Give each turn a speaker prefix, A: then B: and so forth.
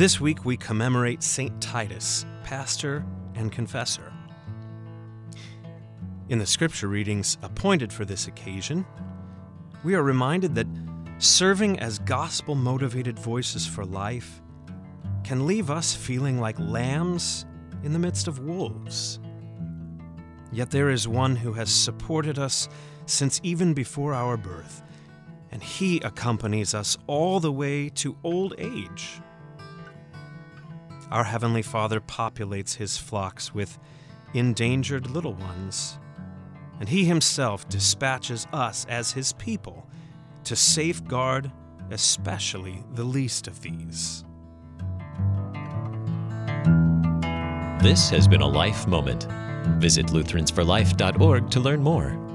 A: This week we commemorate St. Titus, pastor and confessor. In the scripture readings appointed for this occasion, we are reminded that serving as gospel motivated voices for life can leave us feeling like lambs in the midst of wolves. Yet there is one who has supported us since even before our birth, and he accompanies us all the way to old age. Our Heavenly Father populates his flocks with endangered little ones, and he himself dispatches us as his people to safeguard especially the least of these.
B: This has been a Life Moment. Visit Lutheransforlife.org to learn more.